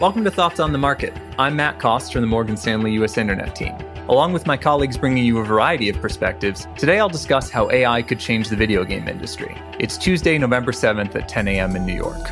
Welcome to Thoughts on the Market. I'm Matt Cost from the Morgan Stanley US Internet team. Along with my colleagues bringing you a variety of perspectives, today I'll discuss how AI could change the video game industry. It's Tuesday, November 7th at 10 a.m. in New York.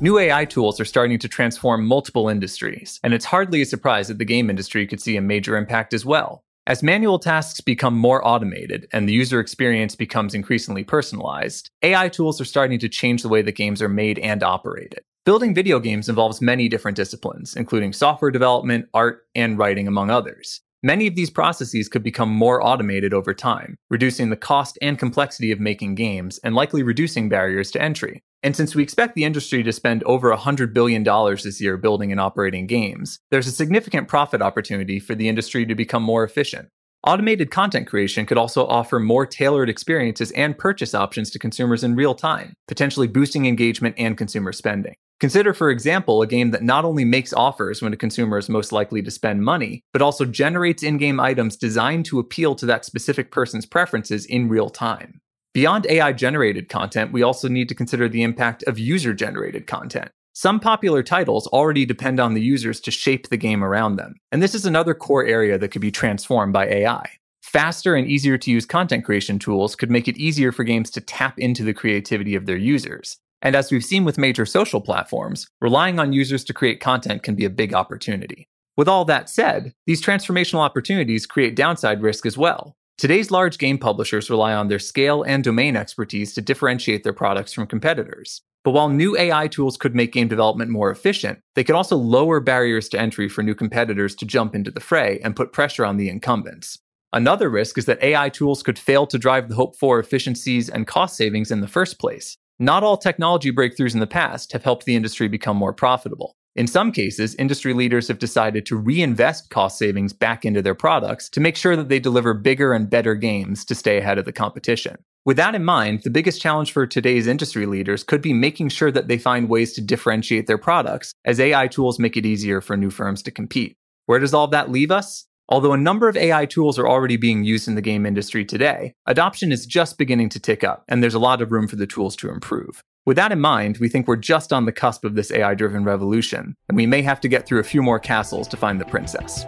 New AI tools are starting to transform multiple industries, and it's hardly a surprise that the game industry could see a major impact as well. As manual tasks become more automated and the user experience becomes increasingly personalized, AI tools are starting to change the way that games are made and operated. Building video games involves many different disciplines, including software development, art, and writing, among others. Many of these processes could become more automated over time, reducing the cost and complexity of making games and likely reducing barriers to entry. And since we expect the industry to spend over $100 billion this year building and operating games, there's a significant profit opportunity for the industry to become more efficient. Automated content creation could also offer more tailored experiences and purchase options to consumers in real time, potentially boosting engagement and consumer spending. Consider, for example, a game that not only makes offers when a consumer is most likely to spend money, but also generates in game items designed to appeal to that specific person's preferences in real time. Beyond AI generated content, we also need to consider the impact of user generated content. Some popular titles already depend on the users to shape the game around them, and this is another core area that could be transformed by AI. Faster and easier to use content creation tools could make it easier for games to tap into the creativity of their users. And as we've seen with major social platforms, relying on users to create content can be a big opportunity. With all that said, these transformational opportunities create downside risk as well. Today's large game publishers rely on their scale and domain expertise to differentiate their products from competitors. But while new AI tools could make game development more efficient, they could also lower barriers to entry for new competitors to jump into the fray and put pressure on the incumbents. Another risk is that AI tools could fail to drive the hoped for efficiencies and cost savings in the first place. Not all technology breakthroughs in the past have helped the industry become more profitable. In some cases, industry leaders have decided to reinvest cost savings back into their products to make sure that they deliver bigger and better games to stay ahead of the competition. With that in mind, the biggest challenge for today's industry leaders could be making sure that they find ways to differentiate their products as AI tools make it easier for new firms to compete. Where does all that leave us? Although a number of AI tools are already being used in the game industry today, adoption is just beginning to tick up, and there's a lot of room for the tools to improve. With that in mind, we think we're just on the cusp of this AI driven revolution, and we may have to get through a few more castles to find the princess.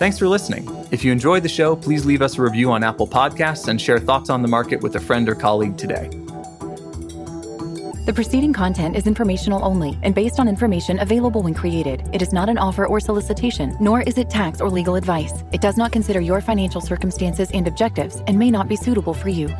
Thanks for listening. If you enjoyed the show, please leave us a review on Apple Podcasts and share thoughts on the market with a friend or colleague today. The preceding content is informational only and based on information available when created. It is not an offer or solicitation, nor is it tax or legal advice. It does not consider your financial circumstances and objectives and may not be suitable for you.